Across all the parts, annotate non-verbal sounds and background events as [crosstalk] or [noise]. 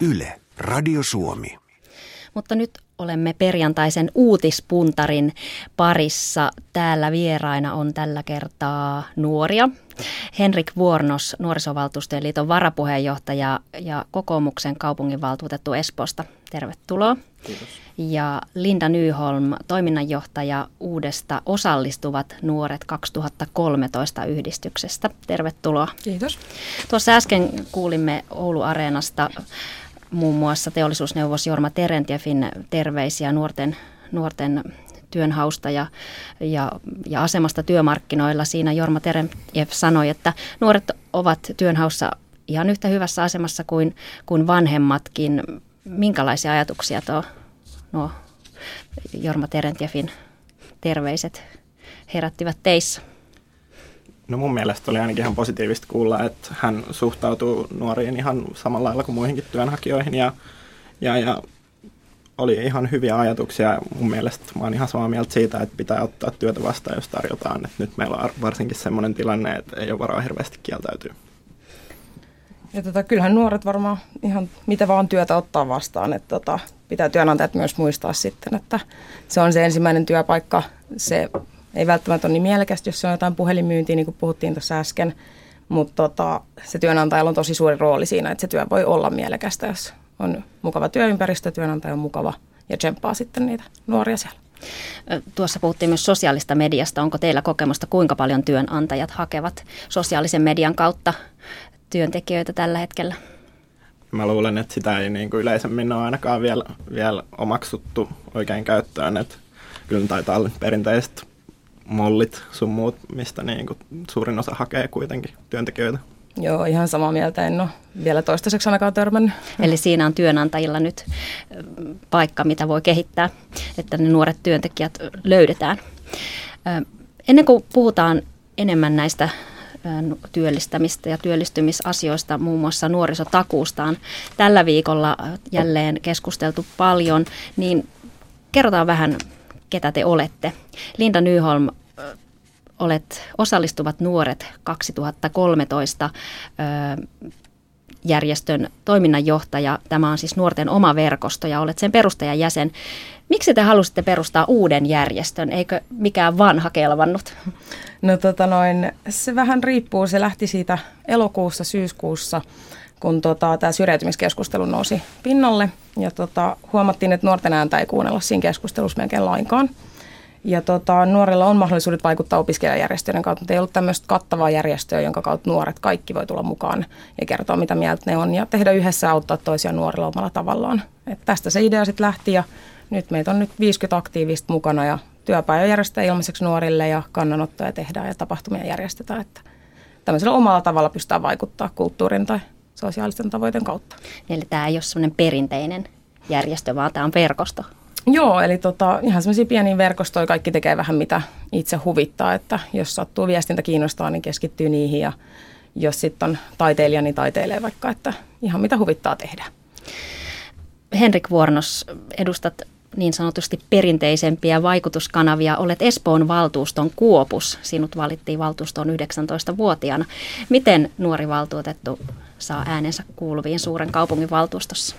Yle, Radio Suomi. Mutta nyt olemme perjantaisen uutispuntarin parissa. Täällä vieraina on tällä kertaa nuoria. Henrik Vuornos, nuorisovaltuustojen liiton varapuheenjohtaja ja kokoomuksen kaupunginvaltuutettu Espoosta. Tervetuloa. Kiitos. Ja Linda Nyholm, toiminnanjohtaja uudesta Osallistuvat nuoret 2013 yhdistyksestä. Tervetuloa. Kiitos. Tuossa äsken kuulimme Oulu Areenasta muun muassa teollisuusneuvos Jorma Terentiefin terveisiä nuorten, nuorten työnhausta ja, ja, ja asemasta työmarkkinoilla. Siinä Jorma Terentief sanoi, että nuoret ovat työnhaussa ihan yhtä hyvässä asemassa kuin, kuin vanhemmatkin. Minkälaisia ajatuksia tuo, nuo Jorma Terentiefin terveiset herättivät teissä? No mun mielestä oli ainakin ihan positiivista kuulla, että hän suhtautuu nuoriin ihan samalla lailla kuin muihinkin työnhakijoihin ja, ja, ja oli ihan hyviä ajatuksia. Mun mielestä mä oon ihan samaa mieltä siitä, että pitää ottaa työtä vastaan, jos tarjotaan. Et nyt meillä on varsinkin sellainen tilanne, että ei ole varaa hirveästi kieltäytyä. Ja tota, kyllähän nuoret varmaan ihan mitä vaan työtä ottaa vastaan. Että tota, pitää työnantajat myös muistaa sitten, että se on se ensimmäinen työpaikka. Se ei välttämättä ole niin mielekästä, jos se on jotain puhelinmyyntiä, niin kuin puhuttiin tuossa äsken. Mutta tota, se työnantajalla on tosi suuri rooli siinä, että se työ voi olla mielekästä, jos on mukava työympäristö, työnantaja on mukava ja tsemppaa sitten niitä nuoria siellä. Tuossa puhuttiin myös sosiaalista mediasta. Onko teillä kokemusta, kuinka paljon työnantajat hakevat sosiaalisen median kautta työntekijöitä tällä hetkellä? Mä luulen, että sitä ei niin kuin yleisemmin ole ainakaan vielä, vielä omaksuttu oikein käyttöön. Että kyllä taitaa olla perinteiset mollit sun muut, mistä niin kuin suurin osa hakee kuitenkin työntekijöitä. Joo, ihan samaa mieltä. En ole vielä toistaiseksi ainakaan törmännyt. Eli siinä on työnantajilla nyt paikka, mitä voi kehittää, että ne nuoret työntekijät löydetään. Ennen kuin puhutaan enemmän näistä työllistämistä ja työllistymisasioista, muun muassa nuorisotakuustaan tällä viikolla jälleen keskusteltu paljon, niin kerrotaan vähän, ketä te olette. Linda Nyholm, olet osallistuvat nuoret 2013 järjestön toiminnanjohtaja. Tämä on siis nuorten oma verkosto ja olet sen perustajajäsen. Miksi te halusitte perustaa uuden järjestön? Eikö mikään vanha kelvannut? No tota noin, se vähän riippuu. Se lähti siitä elokuussa, syyskuussa, kun tota, tämä syrjäytymiskeskustelu nousi pinnalle. Ja tota, huomattiin, että nuorten ääntä ei kuunnella siinä keskustelussa melkein lainkaan. Ja tota, nuorilla on mahdollisuudet vaikuttaa opiskelijajärjestöjen kautta, mutta ei ollut tämmöistä kattavaa järjestöä, jonka kautta nuoret kaikki voi tulla mukaan ja kertoa, mitä mieltä ne on ja tehdä yhdessä auttaa toisia nuorilla omalla tavallaan. Et tästä se idea sitten lähti ja nyt meitä on nyt 50 aktiivista mukana ja työpaja järjestetään ilmaiseksi nuorille ja kannanottoja tehdään ja tapahtumia järjestetään. Että tämmöisellä omalla tavalla pystytään vaikuttaa kulttuurin tai sosiaalisten tavoitteen kautta. Eli tämä ei ole semmoinen perinteinen järjestö, vaan tämä on verkosto. Joo, eli tota, ihan semmoisia pieniä verkostoja, kaikki tekee vähän mitä itse huvittaa, että jos sattuu viestintä kiinnostaa, niin keskittyy niihin ja jos sitten on taiteilija, niin taiteilee vaikka, että ihan mitä huvittaa tehdä. Henrik Vuornos, edustat niin sanotusti perinteisempiä vaikutuskanavia. Olet Espoon valtuuston kuopus. Sinut valittiin valtuustoon 19-vuotiaana. Miten nuori valtuutettu saa äänensä kuuluviin suuren kaupungin valtuustossa?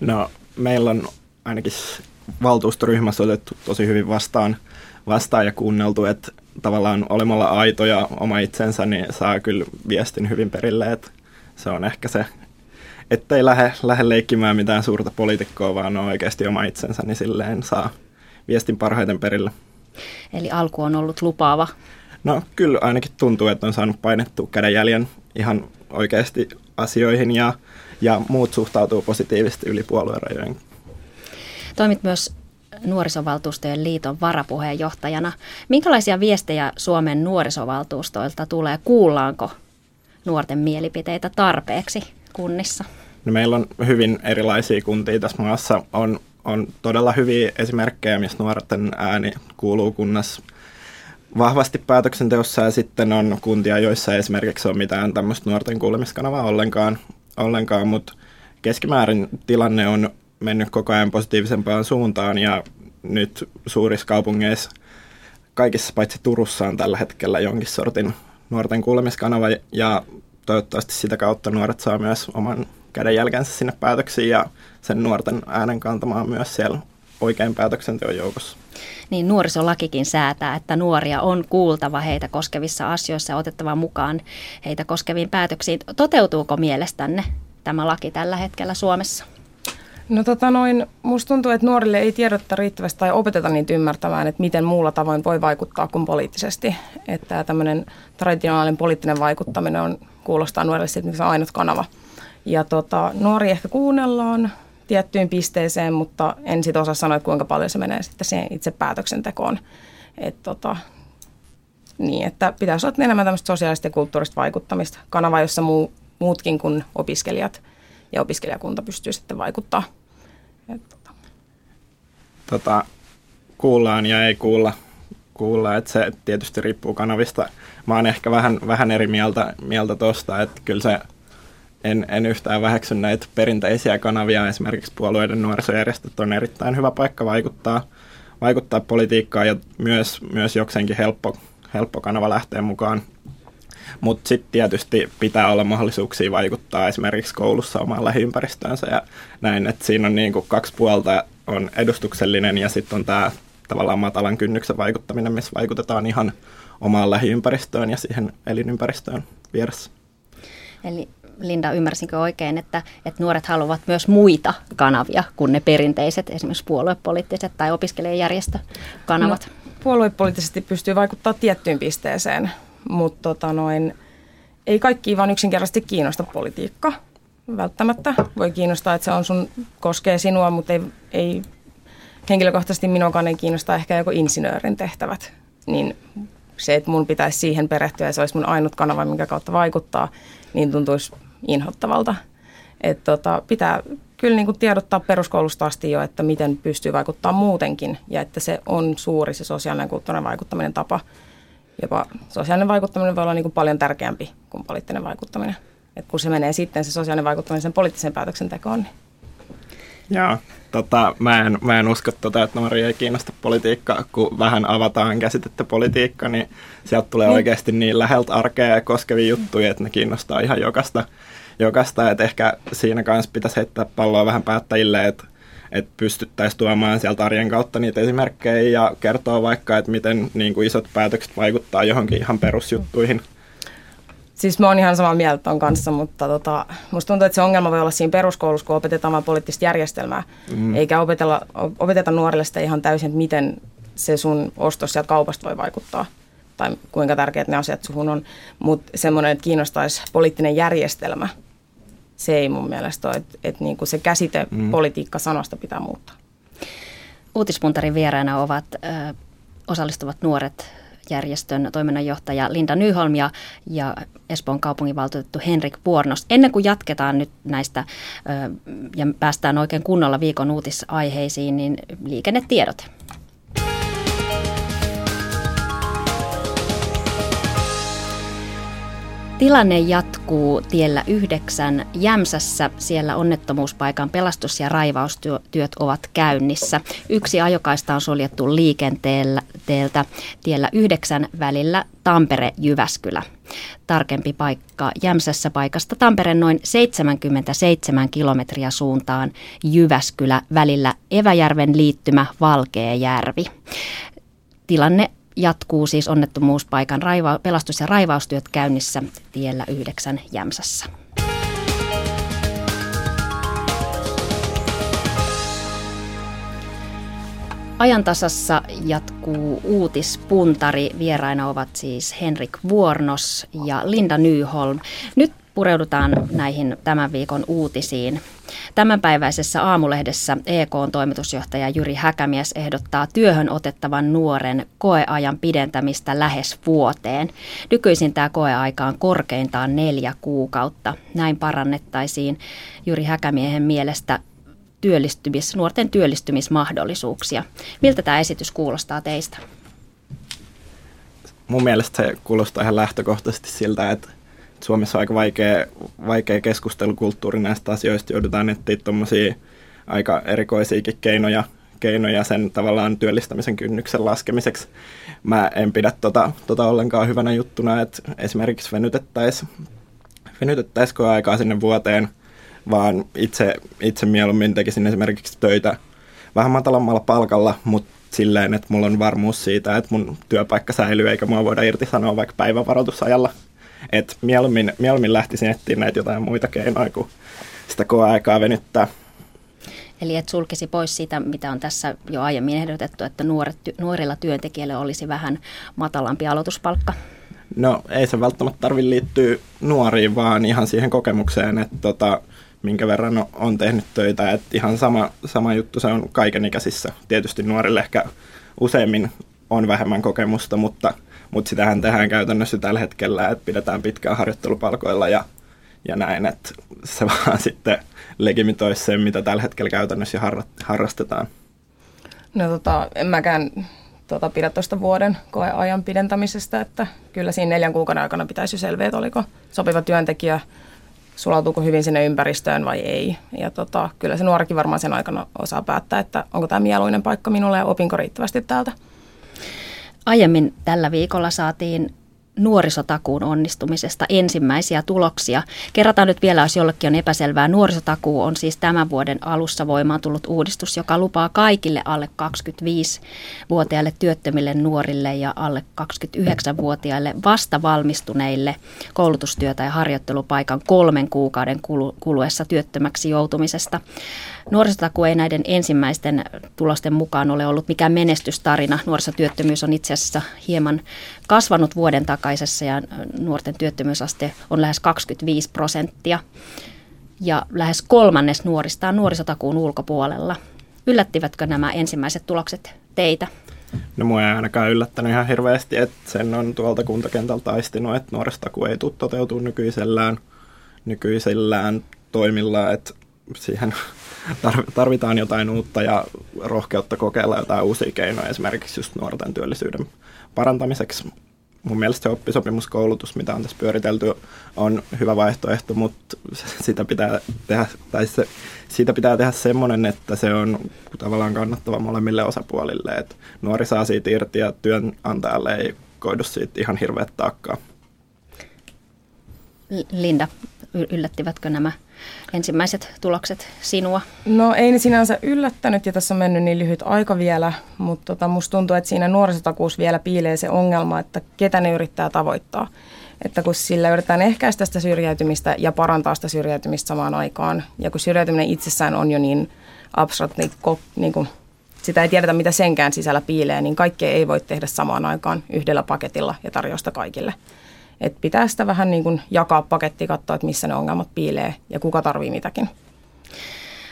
No, meillä on ainakin valtuustoryhmässä otettu tosi hyvin vastaan, vastaan ja kuunneltu, että tavallaan olemalla aito ja oma itsensä, niin saa kyllä viestin hyvin perille, että se on ehkä se, ettei lähde, lähde leikkimään mitään suurta poliitikkoa, vaan on oikeasti oma itsensä, niin silleen saa viestin parhaiten perille. Eli alku on ollut lupaava. No kyllä ainakin tuntuu, että on saanut painettua kädenjäljen ihan oikeasti asioihin ja, ja muut suhtautuu positiivisesti yli puoluerajojen. Toimit myös Nuorisovaltuustojen liiton varapuheenjohtajana. Minkälaisia viestejä Suomen nuorisovaltuustoilta tulee? Kuullaanko nuorten mielipiteitä tarpeeksi kunnissa? No meillä on hyvin erilaisia kuntia tässä maassa. On, on todella hyviä esimerkkejä, missä nuorten ääni kuuluu kunnassa vahvasti päätöksenteossa ja sitten on kuntia, joissa esimerkiksi on mitään tämmöistä nuorten kuulemiskanavaa ollenkaan, ollenkaan mutta keskimäärin tilanne on mennyt koko ajan positiivisempaan suuntaan ja nyt suurissa kaupungeissa, kaikissa paitsi Turussa on tällä hetkellä jonkin sortin nuorten kuulemiskanava ja toivottavasti sitä kautta nuoret saa myös oman kädenjälkensä sinne päätöksiin ja sen nuorten äänen kantamaan myös siellä oikein päätöksenteon joukossa. Niin nuorisolakikin säätää, että nuoria on kuultava heitä koskevissa asioissa ja otettava mukaan heitä koskeviin päätöksiin. Toteutuuko mielestänne tämä laki tällä hetkellä Suomessa? No tota noin, musta tuntuu, että nuorille ei tiedottaa riittävästi tai opeteta niitä ymmärtämään, että miten muulla tavoin voi vaikuttaa kuin poliittisesti. Että tämmöinen traditionaalinen poliittinen vaikuttaminen on, kuulostaa nuorille siitä, että se on ainut kanava. Ja tota, nuori ehkä kuunnellaan tiettyyn pisteeseen, mutta en sit osaa sanoa, että kuinka paljon se menee sitten siihen itse päätöksentekoon. Et tota, niin, että pitäisi olla enemmän tämmöistä sosiaalista ja kulttuurista vaikuttamista. Kanava, jossa muu, muutkin kuin opiskelijat ja opiskelijakunta pystyy sitten vaikuttaa. Et, tota. Tota, kuullaan ja ei kuulla, kuulla, että se tietysti riippuu kanavista. Mä oon ehkä vähän, vähän eri mieltä, mieltä tosta, että kyllä se en, en yhtään väheksy näitä perinteisiä kanavia. Esimerkiksi puolueiden nuorisojärjestöt on erittäin hyvä paikka vaikuttaa, vaikuttaa politiikkaan ja myös, myös jokseenkin helppo, helppo kanava lähteä mukaan. Mutta sitten tietysti pitää olla mahdollisuuksia vaikuttaa esimerkiksi koulussa omaan lähiympäristöönsä ja näin, että siinä on niinku kaksi puolta, on edustuksellinen ja sitten on tämä tavallaan matalan kynnyksen vaikuttaminen, missä vaikutetaan ihan omaan lähiympäristöön ja siihen elinympäristöön vieressä. Eli Linda, ymmärsinkö oikein, että, että nuoret haluavat myös muita kanavia kuin ne perinteiset, esimerkiksi puoluepoliittiset tai opiskelijajärjestökanavat? No, puoluepoliittisesti pystyy vaikuttaa tiettyyn pisteeseen, mutta tota noin, ei kaikki vaan yksinkertaisesti kiinnosta politiikka välttämättä. Voi kiinnostaa, että se on sun, koskee sinua, mutta ei, ei henkilökohtaisesti minuakaan ei kiinnosta ehkä joku insinöörin tehtävät. Niin se, että mun pitäisi siihen perehtyä ja se olisi mun ainut kanava, minkä kautta vaikuttaa, niin tuntuisi inhottavalta. Et tota, pitää kyllä niin kuin tiedottaa peruskoulusta asti jo, että miten pystyy vaikuttaa muutenkin ja että se on suuri se sosiaalinen kulttuurinen vaikuttaminen tapa. Jopa sosiaalinen vaikuttaminen voi olla niin kuin paljon tärkeämpi kuin poliittinen vaikuttaminen. Et kun se menee sitten se sosiaalinen vaikuttaminen sen poliittisen päätöksentekoon, niin Joo, tota, mä, en, mä en usko, tota, että nuoria ei kiinnosta politiikka, kun vähän avataan käsitettä politiikka, niin sieltä tulee niin. oikeasti niin läheltä arkea ja koskevia juttuja, että ne kiinnostaa ihan jokasta. jokasta että ehkä siinä kanssa pitäisi heittää palloa vähän päättäjille, että että pystyttäisiin tuomaan sieltä arjen kautta niitä esimerkkejä ja kertoa vaikka, että miten niin kuin isot päätökset vaikuttaa johonkin ihan perusjuttuihin. Siis mä oon ihan samaa mieltä ton kanssa, mutta tota, musta tuntuu, että se ongelma voi olla siinä peruskoulussa, kun opetetaan vain poliittista järjestelmää, mm. eikä opetella, opeteta nuorille sitä ihan täysin, että miten se sun ostos sieltä kaupasta voi vaikuttaa tai kuinka tärkeät ne asiat suhun on. Mutta semmoinen, että kiinnostaisi poliittinen järjestelmä, se ei mun mielestä ole, että, että niin kuin se käsite mm. politiikka-sanasta pitää muuttaa. Uutispuntarin vieraina ovat ö, osallistuvat nuoret järjestön toiminnanjohtaja Linda Nyholm ja, ja Espoon kaupunginvaltuutettu Henrik Vuornos. Ennen kuin jatketaan nyt näistä ja päästään oikein kunnolla viikon uutisaiheisiin, niin liikennetiedot. Tilanne jatkuu tiellä yhdeksän Jämsässä. Siellä onnettomuuspaikan pelastus- ja raivaustyöt ovat käynnissä. Yksi ajokaista on suljettu liikenteeltä tiellä yhdeksän välillä Tampere-Jyväskylä. Tarkempi paikka Jämsässä paikasta Tampere noin 77 kilometriä suuntaan Jyväskylä välillä Eväjärven liittymä Valkeajärvi. Tilanne jatkuu siis onnettomuuspaikan raiva- pelastus- ja raivaustyöt käynnissä tiellä 9 Jämsässä. Ajantasassa jatkuu uutispuntari. Vieraina ovat siis Henrik Vuornos ja Linda Nyholm. Nyt pureudutaan näihin tämän viikon uutisiin. Tämänpäiväisessä aamulehdessä EK-toimitusjohtaja Jyri Häkämies ehdottaa työhön otettavan nuoren koeajan pidentämistä lähes vuoteen. Nykyisin tämä koeaika on korkeintaan neljä kuukautta. Näin parannettaisiin Jyri Häkämiehen mielestä työllistymis, nuorten työllistymismahdollisuuksia. Miltä tämä esitys kuulostaa teistä? Mun mielestä se kuulostaa ihan lähtökohtaisesti siltä, että Suomessa on aika vaikea, vaikea keskustelukulttuuri näistä asioista. Joudutaan etsiä tuommoisia aika erikoisiakin keinoja, keinoja sen tavallaan työllistämisen kynnyksen laskemiseksi. Mä en pidä tota, tota ollenkaan hyvänä juttuna, että esimerkiksi venytettäisiin venytettäis aikaa sinne vuoteen, vaan itse, itse mieluummin tekisin esimerkiksi töitä vähän matalammalla palkalla, mutta silleen, että mulla on varmuus siitä, että mun työpaikka säilyy eikä mua voida irtisanoa vaikka päivävaroitusajalla. Et mieluummin, mieluummin lähtisin etsiä näitä jotain muita keinoja kuin sitä koeaikaa venyttää. Eli et sulkisi pois sitä, mitä on tässä jo aiemmin ehdotettu, että nuoret, nuorilla työntekijöillä olisi vähän matalampi aloituspalkka? No ei se välttämättä tarvitse liittyä nuoriin, vaan ihan siihen kokemukseen, että tota, minkä verran on tehnyt töitä. Että ihan sama, sama juttu se on kaikenikäisissä. Tietysti nuorille ehkä useimmin on vähemmän kokemusta, mutta, mutta sitähän tehdään käytännössä tällä hetkellä, että pidetään pitkään harjoittelupalkoilla ja, ja näin, että se [laughs] vaan sitten legimitoisi sen, mitä tällä hetkellä käytännössä harrastetaan. No tota, en mäkään tota, pidä tuosta vuoden koeajan pidentämisestä, että kyllä siinä neljän kuukauden aikana pitäisi selviä, että oliko sopiva työntekijä, sulautuuko hyvin sinne ympäristöön vai ei. Ja tota, kyllä se nuorikin varmaan sen aikana osaa päättää, että onko tämä mieluinen paikka minulle ja opinko riittävästi täältä. Aiemmin tällä viikolla saatiin nuorisotakuun onnistumisesta ensimmäisiä tuloksia. Kerrataan nyt vielä, jos jollekin on epäselvää. Nuorisotakuu on siis tämän vuoden alussa voimaan tullut uudistus, joka lupaa kaikille alle 25-vuotiaille työttömille nuorille ja alle 29-vuotiaille vasta valmistuneille koulutustyötä ja harjoittelupaikan kolmen kuukauden kuluessa työttömäksi joutumisesta. Nuorisotakuu ei näiden ensimmäisten tulosten mukaan ole ollut mikään menestystarina. Nuorisotyöttömyys on itse asiassa hieman kasvanut vuoden takaisessa ja nuorten työttömyysaste on lähes 25 prosenttia. Ja lähes kolmannes nuorista on nuorisotakuun ulkopuolella. Yllättivätkö nämä ensimmäiset tulokset teitä? No mua ei ainakaan yllättänyt ihan hirveästi, että sen on tuolta kuntakentältä aistinut, että nuorisotakuu ei tule toteutuu nykyisellään, nykyisellään toimilla, että siihen tarvitaan jotain uutta ja rohkeutta kokeilla jotain uusia keinoja esimerkiksi just nuorten työllisyyden parantamiseksi. Mun mielestä se oppisopimuskoulutus, mitä on tässä pyöritelty, on hyvä vaihtoehto, mutta sitä pitää tehdä, tai se, siitä pitää tehdä semmoinen, että se on tavallaan kannattava molemmille osapuolille. Et nuori saa siitä irti ja työnantajalle ei koidu siitä ihan hirveät taakkaa. Linda, yllättivätkö nämä ensimmäiset tulokset sinua? No ei ne sinänsä yllättänyt ja tässä on mennyt niin lyhyt aika vielä, mutta tota, musta tuntuu, että siinä nuorisotakuus vielä piilee se ongelma, että ketä ne yrittää tavoittaa. Että kun sillä yritetään ehkäistä sitä syrjäytymistä ja parantaa sitä syrjäytymistä samaan aikaan, ja kun syrjäytyminen itsessään on jo niin abstrakti, niin, niin kuin, sitä ei tiedetä, mitä senkään sisällä piilee, niin kaikkea ei voi tehdä samaan aikaan yhdellä paketilla ja tarjosta kaikille. Et pitää sitä vähän niin kuin jakaa paketti, katsoa, että missä ne ongelmat piilee ja kuka tarvii mitäkin.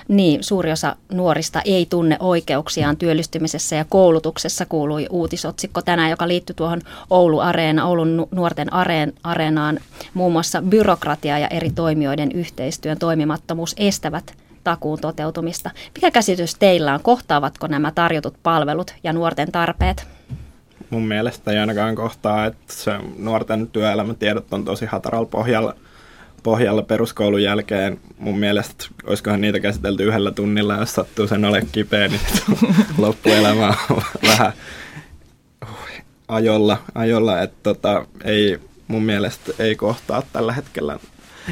Niin, suuri osa nuorista ei tunne oikeuksiaan työllistymisessä ja koulutuksessa kuului uutisotsikko tänään, joka liittyy tuohon Oulu Areena, Oulun nuorten areen, areenaan. Muun muassa byrokratia ja eri toimijoiden yhteistyön toimimattomuus estävät takuun toteutumista. Mikä käsitys teillä on? Kohtaavatko nämä tarjotut palvelut ja nuorten tarpeet? Mun mielestä ei ainakaan kohtaa, että se nuorten työelämätiedot on tosi hataralla pohjalla, pohjalla peruskoulun jälkeen. Mun mielestä olisikohan niitä käsitelty yhdellä tunnilla, jos sattuu sen ole kipeä, niin [laughs] loppuelämä on vähän ajolla, ajolla että tota, ei mun mielestä ei kohtaa tällä hetkellä.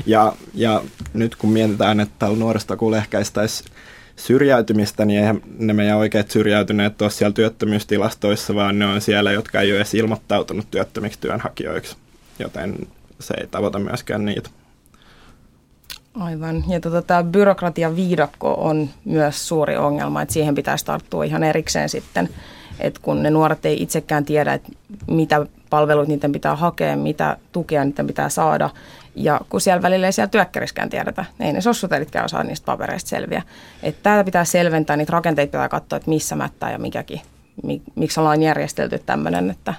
Ja, ja nyt kun mietitään, että tällä nuoresta ehkäistäisiin syrjäytymistä, niin eihän ne meidän oikeat syrjäytyneet ole siellä työttömyystilastoissa, vaan ne on siellä, jotka ei ole edes ilmoittautunut työttömiksi työnhakijoiksi, joten se ei tavoita myöskään niitä. Aivan. Ja tota, tämä byrokratian viidakko on myös suuri ongelma, että siihen pitäisi tarttua ihan erikseen sitten, että kun ne nuoret ei itsekään tiedä, että mitä palveluita niiden pitää hakea, mitä tukea niiden pitää saada, ja kun siellä välillä ei siellä työkkäriskään tiedetä, niin ei ne sossuteritkään osaa niistä papereista selviä. Että täällä pitää selventää, niitä rakenteita pitää katsoa, että missä mättää ja mikäkin, miksi ollaan järjestelty tämmöinen, että,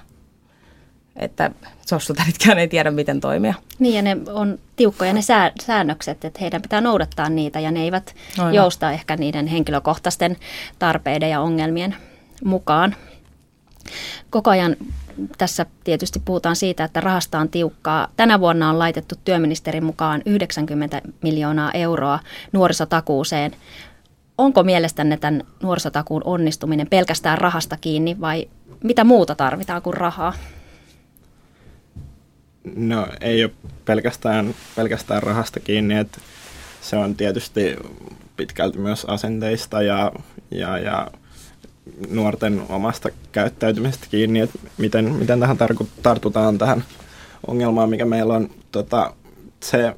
että sossuteritkään ei tiedä, miten toimia. Niin ja ne on tiukkoja ne säännökset, että heidän pitää noudattaa niitä ja ne eivät Aivan. jousta ehkä niiden henkilökohtaisten tarpeiden ja ongelmien mukaan. Koko ajan tässä tietysti puhutaan siitä, että rahasta on tiukkaa. Tänä vuonna on laitettu työministerin mukaan 90 miljoonaa euroa nuorisotakuuseen. Onko mielestänne tämän nuorisotakuun onnistuminen pelkästään rahasta kiinni vai mitä muuta tarvitaan kuin rahaa? No ei ole pelkästään, pelkästään rahasta kiinni, että se on tietysti pitkälti myös asenteista ja, ja, ja nuorten omasta käyttäytymisestä kiinni, että miten, miten tähän tartutaan tähän ongelmaan, mikä meillä on. Tota, se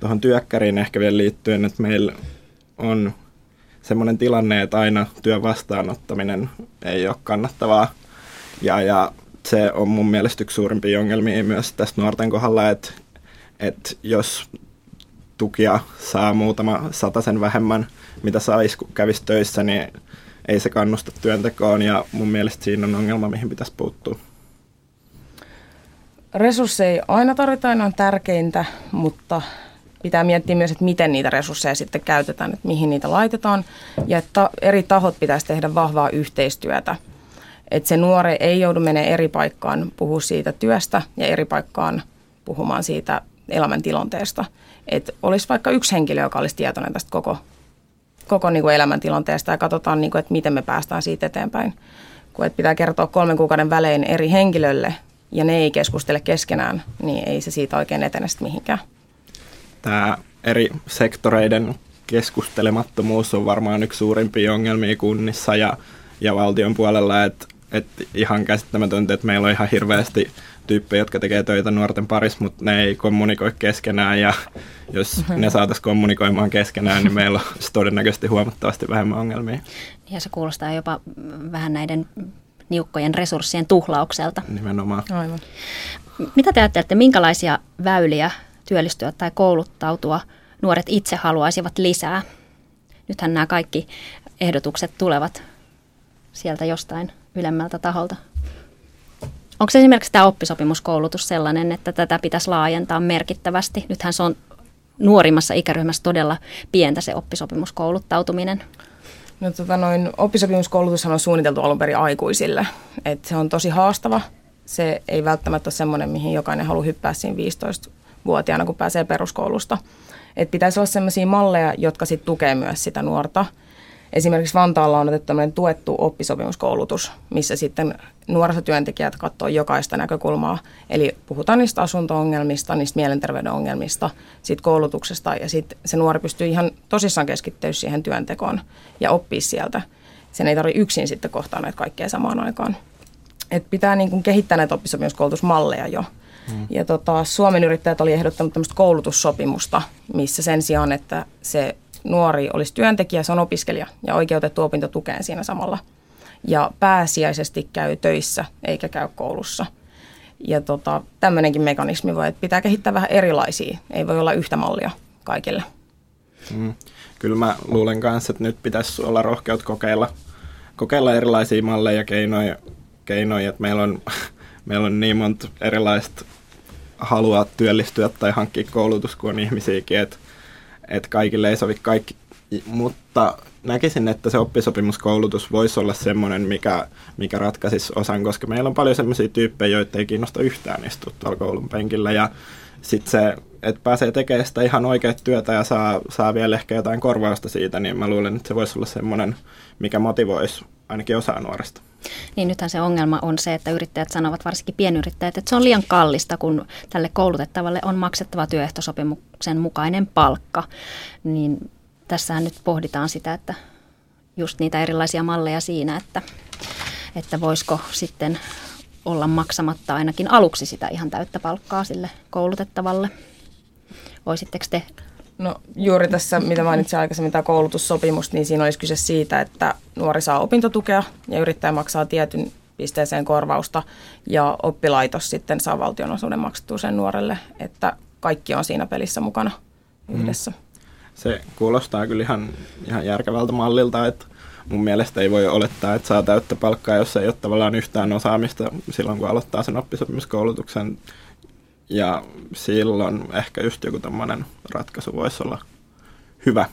tuohon työkkäriin ehkä vielä liittyen, että meillä on semmoinen tilanne, että aina työn vastaanottaminen ei ole kannattavaa. Ja, ja se on mun mielestä yksi suurimpia ongelmia myös tästä nuorten kohdalla, että, että jos tukia saa muutama sen vähemmän, mitä saisi, kun kävisi töissä, niin ei se kannusta työntekoon ja mun mielestä siinä on ongelma, mihin pitäisi puuttua. Resursseja aina tarvitaan, on tärkeintä, mutta pitää miettiä myös, että miten niitä resursseja sitten käytetään, että mihin niitä laitetaan ja että eri tahot pitäisi tehdä vahvaa yhteistyötä. Että se nuori ei joudu menemään eri paikkaan puhua siitä työstä ja eri paikkaan puhumaan siitä elämäntilanteesta. Että olisi vaikka yksi henkilö, joka olisi tietoinen tästä koko, koko niin kuin elämäntilanteesta ja katsotaan, niin kuin, että miten me päästään siitä eteenpäin. Kun että pitää kertoa kolmen kuukauden välein eri henkilölle ja ne ei keskustele keskenään, niin ei se siitä oikein etene mihinkään tämä eri sektoreiden keskustelemattomuus on varmaan yksi suurimpia ongelmia kunnissa ja, ja valtion puolella, että et ihan käsittämätöntä, että meillä on ihan hirveästi tyyppejä, jotka tekee töitä nuorten parissa, mutta ne ei kommunikoi keskenään ja jos mm-hmm. ne saataisiin kommunikoimaan keskenään, niin meillä on todennäköisesti huomattavasti vähemmän ongelmia. Ja se kuulostaa jopa vähän näiden niukkojen resurssien tuhlaukselta. Nimenomaan. Aivan. Mitä te ajattelette, minkälaisia väyliä työllistyä tai kouluttautua nuoret itse haluaisivat lisää. Nythän nämä kaikki ehdotukset tulevat sieltä jostain ylemmältä taholta. Onko esimerkiksi tämä oppisopimuskoulutus sellainen, että tätä pitäisi laajentaa merkittävästi? Nythän se on nuorimmassa ikäryhmässä todella pientä se oppisopimuskouluttautuminen. No, tota noin, oppisopimuskoulutushan on suunniteltu alun perin aikuisille. Et se on tosi haastava. Se ei välttämättä ole semmoinen, mihin jokainen haluaa hyppää siinä 15 vuotiaana, kun pääsee peruskoulusta. Et pitäisi olla sellaisia malleja, jotka sitten tukee myös sitä nuorta. Esimerkiksi Vantaalla on otettu tämmöinen tuettu oppisopimuskoulutus, missä sitten nuorisotyöntekijät katsoo jokaista näkökulmaa. Eli puhutaan niistä asunto-ongelmista, niistä mielenterveyden ongelmista, siitä koulutuksesta ja sitten se nuori pystyy ihan tosissaan keskittyä siihen työntekoon ja oppia sieltä. Sen ei tarvitse yksin sitten kohtaa näitä kaikkea samaan aikaan. Et pitää niin kuin kehittää näitä oppisopimuskoulutusmalleja jo – Mm. Ja tota, Suomen yrittäjät oli ehdottanut tämmöistä koulutussopimusta, missä sen sijaan, että se nuori olisi työntekijä, se on opiskelija ja oikeutettu opintotukeen siinä samalla. Ja pääsiäisesti käy töissä eikä käy koulussa. Ja tota, tämmöinenkin mekanismi voi, että pitää kehittää vähän erilaisia. Ei voi olla yhtä mallia kaikille. Mm. Kyllä mä luulen kanssa, että nyt pitäisi olla rohkeut kokeilla, kokeilla erilaisia malleja, keinoja, keinoja että meillä on, [laughs] meillä on niin monta erilaista halua työllistyä tai hankkia koulutus, kun on ihmisiäkin, että et kaikille ei sovi kaikki. Mutta näkisin, että se oppisopimuskoulutus voisi olla semmoinen, mikä, mikä ratkaisisi osan, koska meillä on paljon semmoisia tyyppejä, joita ei kiinnosta yhtään istua tuolla koulun penkillä. Ja sitten se, että pääsee tekemään sitä ihan oikeat työtä ja saa, saa vielä ehkä jotain korvausta siitä, niin mä luulen, että se voisi olla semmoinen, mikä motivoisi ainakin osaa nuorista. Niin nythän se ongelma on se, että yrittäjät sanovat, varsinkin pienyrittäjät, että se on liian kallista, kun tälle koulutettavalle on maksettava työehtosopimuksen mukainen palkka. Niin tässähän nyt pohditaan sitä, että just niitä erilaisia malleja siinä, että, että voisiko sitten olla maksamatta ainakin aluksi sitä ihan täyttä palkkaa sille koulutettavalle. Voisitteko te No juuri tässä, mitä mainitsin aikaisemmin, tämä koulutussopimus, niin siinä olisi kyse siitä, että nuori saa opintotukea ja yrittäjä maksaa tietyn pisteeseen korvausta ja oppilaitos sitten saa valtionosuuden maksettua sen nuorelle, että kaikki on siinä pelissä mukana mm. yhdessä. Mm. Se kuulostaa kyllä ihan, ihan järkevältä mallilta, että mun mielestä ei voi olettaa, että saa täyttä palkkaa, jos ei ole tavallaan yhtään osaamista silloin, kun aloittaa sen oppisopimuskoulutuksen ja silloin ehkä just joku tämmöinen ratkaisu voisi olla hyvä.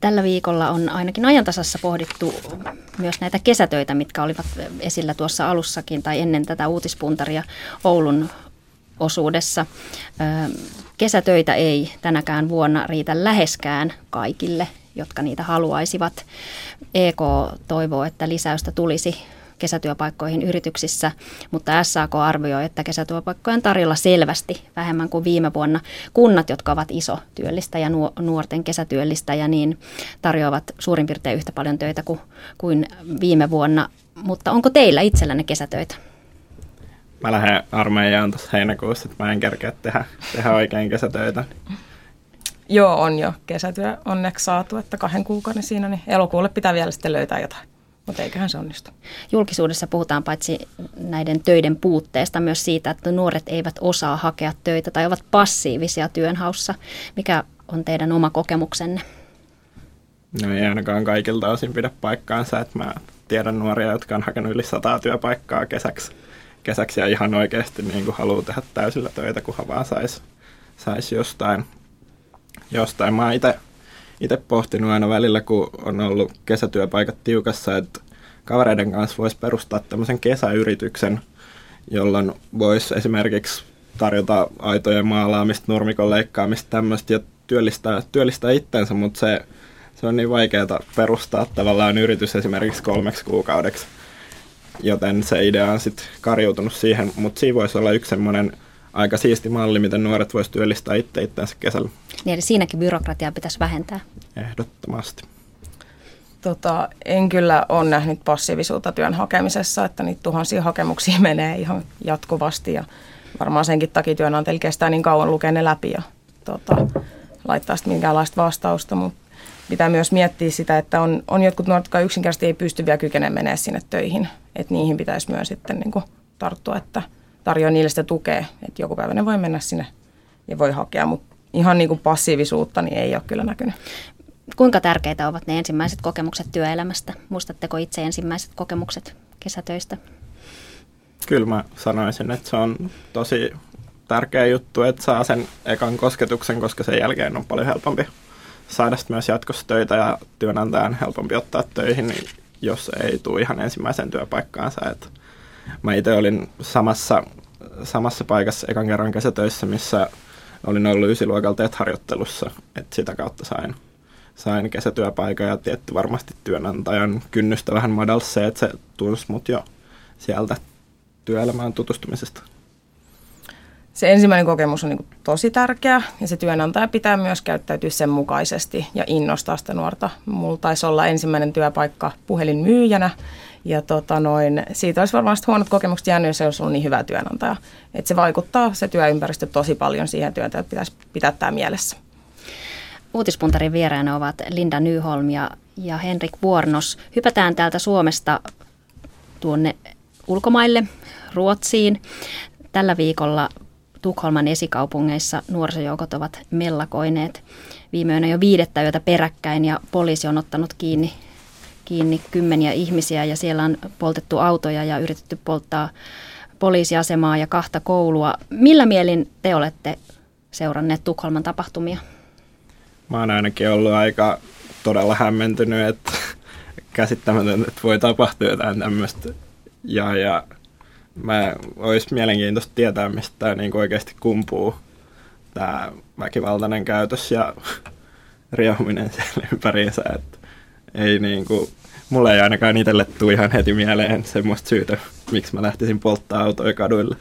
Tällä viikolla on ainakin ajantasassa pohdittu myös näitä kesätöitä, mitkä olivat esillä tuossa alussakin tai ennen tätä uutispuntaria Oulun osuudessa. Kesätöitä ei tänäkään vuonna riitä läheskään kaikille, jotka niitä haluaisivat. EK toivoo, että lisäystä tulisi kesätyöpaikkoihin yrityksissä, mutta SAK arvioi, että kesätyöpaikkoja on tarjolla selvästi vähemmän kuin viime vuonna. Kunnat, jotka ovat iso työllistäjä, nuorten kesätyöllistäjä, niin tarjoavat suurin piirtein yhtä paljon töitä kuin, kuin viime vuonna. Mutta onko teillä itsellänne kesätöitä? Mä lähden armeijaan tuossa heinäkuussa, että mä en kerkeä tehdä, tehdä oikein kesätöitä. Joo, on jo kesätyö onneksi saatu, että kahden kuukauden siinä, niin elokuulle pitää vielä sitten löytää jotain. Mutta eiköhän se onnistu. Julkisuudessa puhutaan paitsi näiden töiden puutteesta myös siitä, että nuoret eivät osaa hakea töitä tai ovat passiivisia työnhaussa. Mikä on teidän oma kokemuksenne? No ei ainakaan kaikilta osin pidä paikkaansa, että mä tiedän nuoria, jotka on hakenut yli sataa työpaikkaa kesäksi, kesäksi ja ihan oikeasti niin kuin haluaa tehdä täysillä töitä, kunhan vaan saisi sais jostain jostain. Mä itse itse pohtinut aina välillä, kun on ollut kesätyöpaikat tiukassa, että kavereiden kanssa voisi perustaa tämmöisen kesäyrityksen, jolloin voisi esimerkiksi tarjota aitojen maalaamista, nurmikon leikkaamista, tämmöistä ja työllistää, työllistää itsensä, mutta se, se on niin vaikeaa perustaa tavallaan yritys esimerkiksi kolmeksi kuukaudeksi. Joten se idea on sitten karjuutunut siihen, mutta siinä voisi olla yksi semmoinen aika siisti malli, miten nuoret voisivat työllistää itse itseänsä kesällä. Niin, eli siinäkin byrokratiaa pitäisi vähentää. Ehdottomasti. Tota, en kyllä ole nähnyt passiivisuutta työn hakemisessa, että niitä tuhansia hakemuksia [laughs] menee ihan jatkuvasti ja varmaan senkin takia työnantajille kestää niin kauan lukea ne läpi ja tota, laittaa sitten minkäänlaista vastausta, mutta pitää myös miettiä sitä, että on, on jotkut nuoret, jotka yksinkertaisesti ei pysty vielä kykenemään menemään sinne töihin, että niihin pitäisi myös sitten niin kuin tarttua, että tarjoaa niille sitä tukea, että joku päivä ne voi mennä sinne ja voi hakea, mutta ihan niin kuin passiivisuutta niin ei ole kyllä näkynyt. Kuinka tärkeitä ovat ne ensimmäiset kokemukset työelämästä? Muistatteko itse ensimmäiset kokemukset kesätöistä? Kyllä mä sanoisin, että se on tosi tärkeä juttu, että saa sen ekan kosketuksen, koska sen jälkeen on paljon helpompi saada myös jatkossa töitä ja työnantajan helpompi ottaa töihin, niin jos ei tule ihan ensimmäisen työpaikkaansa. Et mä itse olin samassa, samassa paikassa ekan kerran kesätöissä, missä olin ollut ysiluokalla TET-harjoittelussa, että sitä kautta sain, sain kesätyöpaikan ja tietty varmasti työnantajan kynnystä vähän madalsi se, että se tunsi mut jo sieltä työelämään tutustumisesta. Se ensimmäinen kokemus on niin tosi tärkeä ja se työnantaja pitää myös käyttäytyä sen mukaisesti ja innostaa sitä nuorta. Mulla taisi olla ensimmäinen työpaikka puhelinmyyjänä ja tota noin, siitä olisi varmasti huonot kokemukset jäänyt, jos se olisi ollut niin hyvä työnantaja. Et se vaikuttaa se työympäristö tosi paljon siihen työtä, että pitäisi pitää tämä mielessä. Uutispuntarin vieraana ovat Linda Nyholm ja, ja Henrik Vuornos. Hypätään täältä Suomesta tuonne ulkomaille, Ruotsiin. Tällä viikolla Tukholman esikaupungeissa nuorisojoukot ovat mellakoineet viime yönä jo viidettä yötä peräkkäin ja poliisi on ottanut kiinni kiinni kymmeniä ihmisiä ja siellä on poltettu autoja ja yritetty polttaa poliisiasemaa ja kahta koulua. Millä mielin te olette seuranneet Tukholman tapahtumia? Mä oon ainakin ollut aika todella hämmentynyt, että käsittämätöntä, että voi tapahtua jotain tämmöistä. Ja, ja mä olisi mielenkiintoista tietää, mistä tämä niin oikeasti kumpuu, tämä väkivaltainen käytös ja riehuminen siellä ympäriinsä. Että ei niin kuin, mulle ei ainakaan itselle tule ihan heti mieleen semmoista syytä, miksi mä lähtisin polttaa autoja kaduille.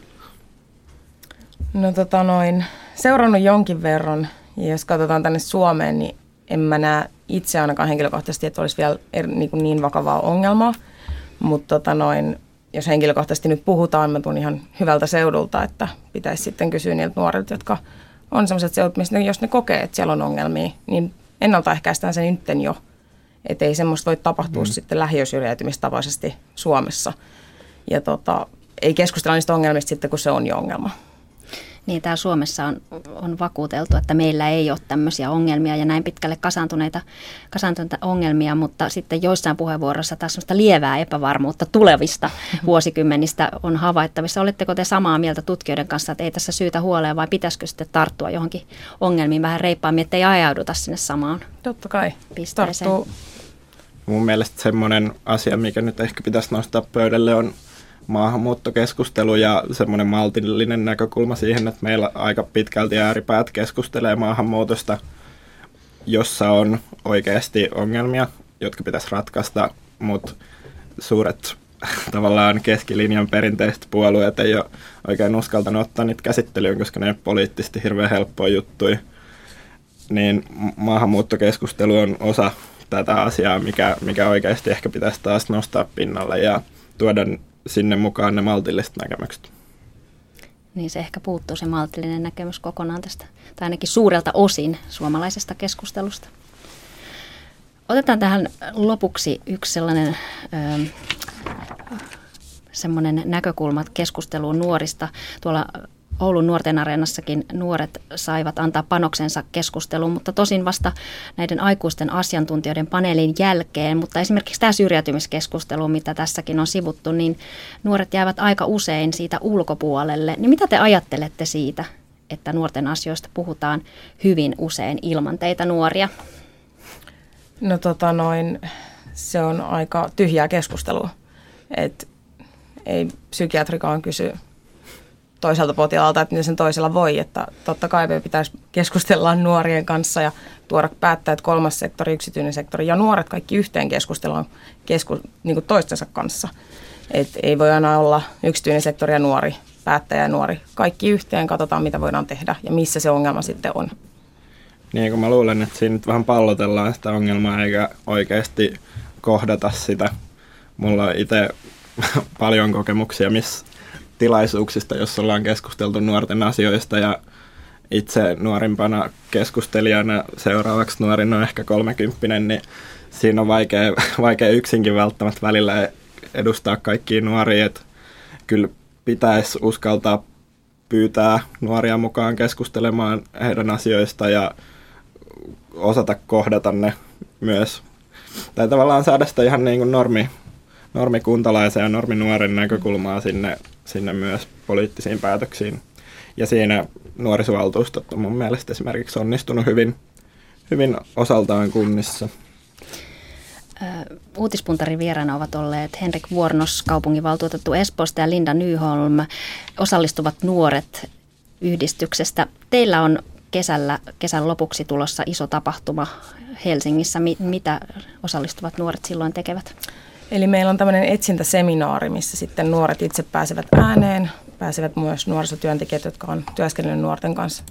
No tota noin, seurannut jonkin verran, ja jos katsotaan tänne Suomeen, niin en mä näe itse ainakaan henkilökohtaisesti, että olisi vielä er, niin, kuin niin vakavaa ongelmaa. Mutta tota noin, jos henkilökohtaisesti nyt puhutaan, mä tuun ihan hyvältä seudulta, että pitäisi sitten kysyä niiltä nuorilta, jotka on sellaiset seudut, missä ne, jos ne kokee, että siellä on ongelmia, niin ennaltaehkäistään se nytten jo – että ei semmoista voi tapahtua mm. sitten lähiösyrjäytymistavaisesti Suomessa. Ja tota, ei keskustella niistä ongelmista sitten, kun se on jo ongelma. Niin, täällä Suomessa on, on vakuuteltu, että meillä ei ole tämmöisiä ongelmia ja näin pitkälle kasaantuneita, kasaantuneita ongelmia, mutta sitten joissain puheenvuoroissa taas sellaista lievää epävarmuutta tulevista [laughs] vuosikymmenistä on havaittavissa. Oletteko te samaa mieltä tutkijoiden kanssa, että ei tässä syytä huoleen vai pitäisikö sitten tarttua johonkin ongelmiin vähän reippaammin, ettei ajauduta sinne samaan Totta kai. pisteeseen? Tarttuu mun mielestä semmoinen asia, mikä nyt ehkä pitäisi nostaa pöydälle, on maahanmuuttokeskustelu ja semmoinen maltillinen näkökulma siihen, että meillä aika pitkälti ääripäät keskustelee maahanmuutosta, jossa on oikeasti ongelmia, jotka pitäisi ratkaista, mutta suuret [laughs] tavallaan keskilinjan perinteiset puolueet ei ole oikein uskaltanut ottaa niitä käsittelyyn, koska ne ole poliittisesti hirveän helppoja juttuja. Niin maahanmuuttokeskustelu on osa tätä asiaa, mikä, mikä oikeasti ehkä pitäisi taas nostaa pinnalle ja tuoda sinne mukaan ne maltilliset näkemykset. Niin se ehkä puuttuu se maltillinen näkemys kokonaan tästä, tai ainakin suurelta osin suomalaisesta keskustelusta. Otetaan tähän lopuksi yksi sellainen ö, semmoinen näkökulma keskusteluun nuorista. Tuolla Oulun nuorten areenassakin nuoret saivat antaa panoksensa keskusteluun, mutta tosin vasta näiden aikuisten asiantuntijoiden paneelin jälkeen. Mutta esimerkiksi tämä syrjäytymiskeskustelu, mitä tässäkin on sivuttu, niin nuoret jäävät aika usein siitä ulkopuolelle. Niin mitä te ajattelette siitä, että nuorten asioista puhutaan hyvin usein ilman teitä nuoria? No tota noin, se on aika tyhjää keskustelua. Et ei psykiatrikaan kysy toiselta potilaalta, että sen toisella voi. Että totta kai me pitäisi keskustella nuorien kanssa ja tuoda päättäjät, kolmas sektori, yksityinen sektori ja nuoret kaikki yhteen keskusteluun kesku, niin kuin toistensa kanssa. Et ei voi aina olla yksityinen sektori ja nuori, päättäjä ja nuori. Kaikki yhteen, katsotaan mitä voidaan tehdä ja missä se ongelma sitten on. Niin kun mä luulen, että siinä nyt vähän pallotellaan sitä ongelmaa eikä oikeasti kohdata sitä. Mulla on itse [laughs] paljon kokemuksia miss tilaisuuksista, jos ollaan keskusteltu nuorten asioista ja itse nuorimpana keskustelijana seuraavaksi nuorin on ehkä kolmekymppinen, niin siinä on vaikea, [laughs] vaikea yksinkin välttämättä välillä edustaa kaikkia nuoria, että kyllä pitäisi uskaltaa pyytää nuoria mukaan keskustelemaan heidän asioista ja osata kohdata ne myös. Tai tavallaan saada sitä ihan niin kuin normi, normikuntalaisen ja norminuoren näkökulmaa sinne, sinne myös poliittisiin päätöksiin. Ja siinä nuorisovaltuustot on mun mielestä esimerkiksi onnistunut hyvin, hyvin osaltaan kunnissa. Uutispuntarin vieraana ovat olleet Henrik Vuornos, kaupunginvaltuutettu Espoosta ja Linda Nyholm, osallistuvat nuoret yhdistyksestä. Teillä on kesällä, kesän lopuksi tulossa iso tapahtuma Helsingissä. Mitä osallistuvat nuoret silloin tekevät? Eli meillä on tämmöinen etsintäseminaari, missä sitten nuoret itse pääsevät ääneen. Pääsevät myös nuorisotyöntekijät, jotka on työskennellyt nuorten kanssa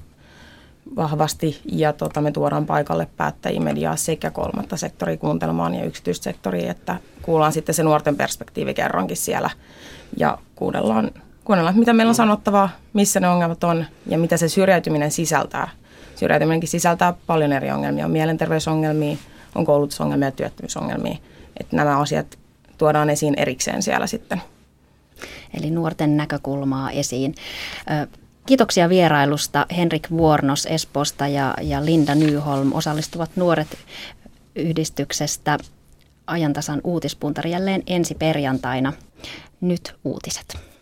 vahvasti. Ja tota, me tuodaan paikalle päättäjiä mediaa sekä kolmatta sektoria kuuntelemaan ja yksityissektoria, että kuullaan sitten se nuorten perspektiivi kerrankin siellä ja kuunnellaan, kuunnellaan, mitä meillä on sanottavaa, missä ne ongelmat on ja mitä se syrjäytyminen sisältää. Syrjäytyminenkin sisältää paljon eri ongelmia. On mielenterveysongelmia, on koulutusongelmia ja työttömyysongelmia. Että nämä asiat tuodaan esiin erikseen siellä sitten. Eli nuorten näkökulmaa esiin. Kiitoksia vierailusta Henrik Vuornos Esposta ja, ja Linda Nyholm osallistuvat nuoret yhdistyksestä ajantasan uutispuntari jälleen ensi perjantaina. Nyt uutiset.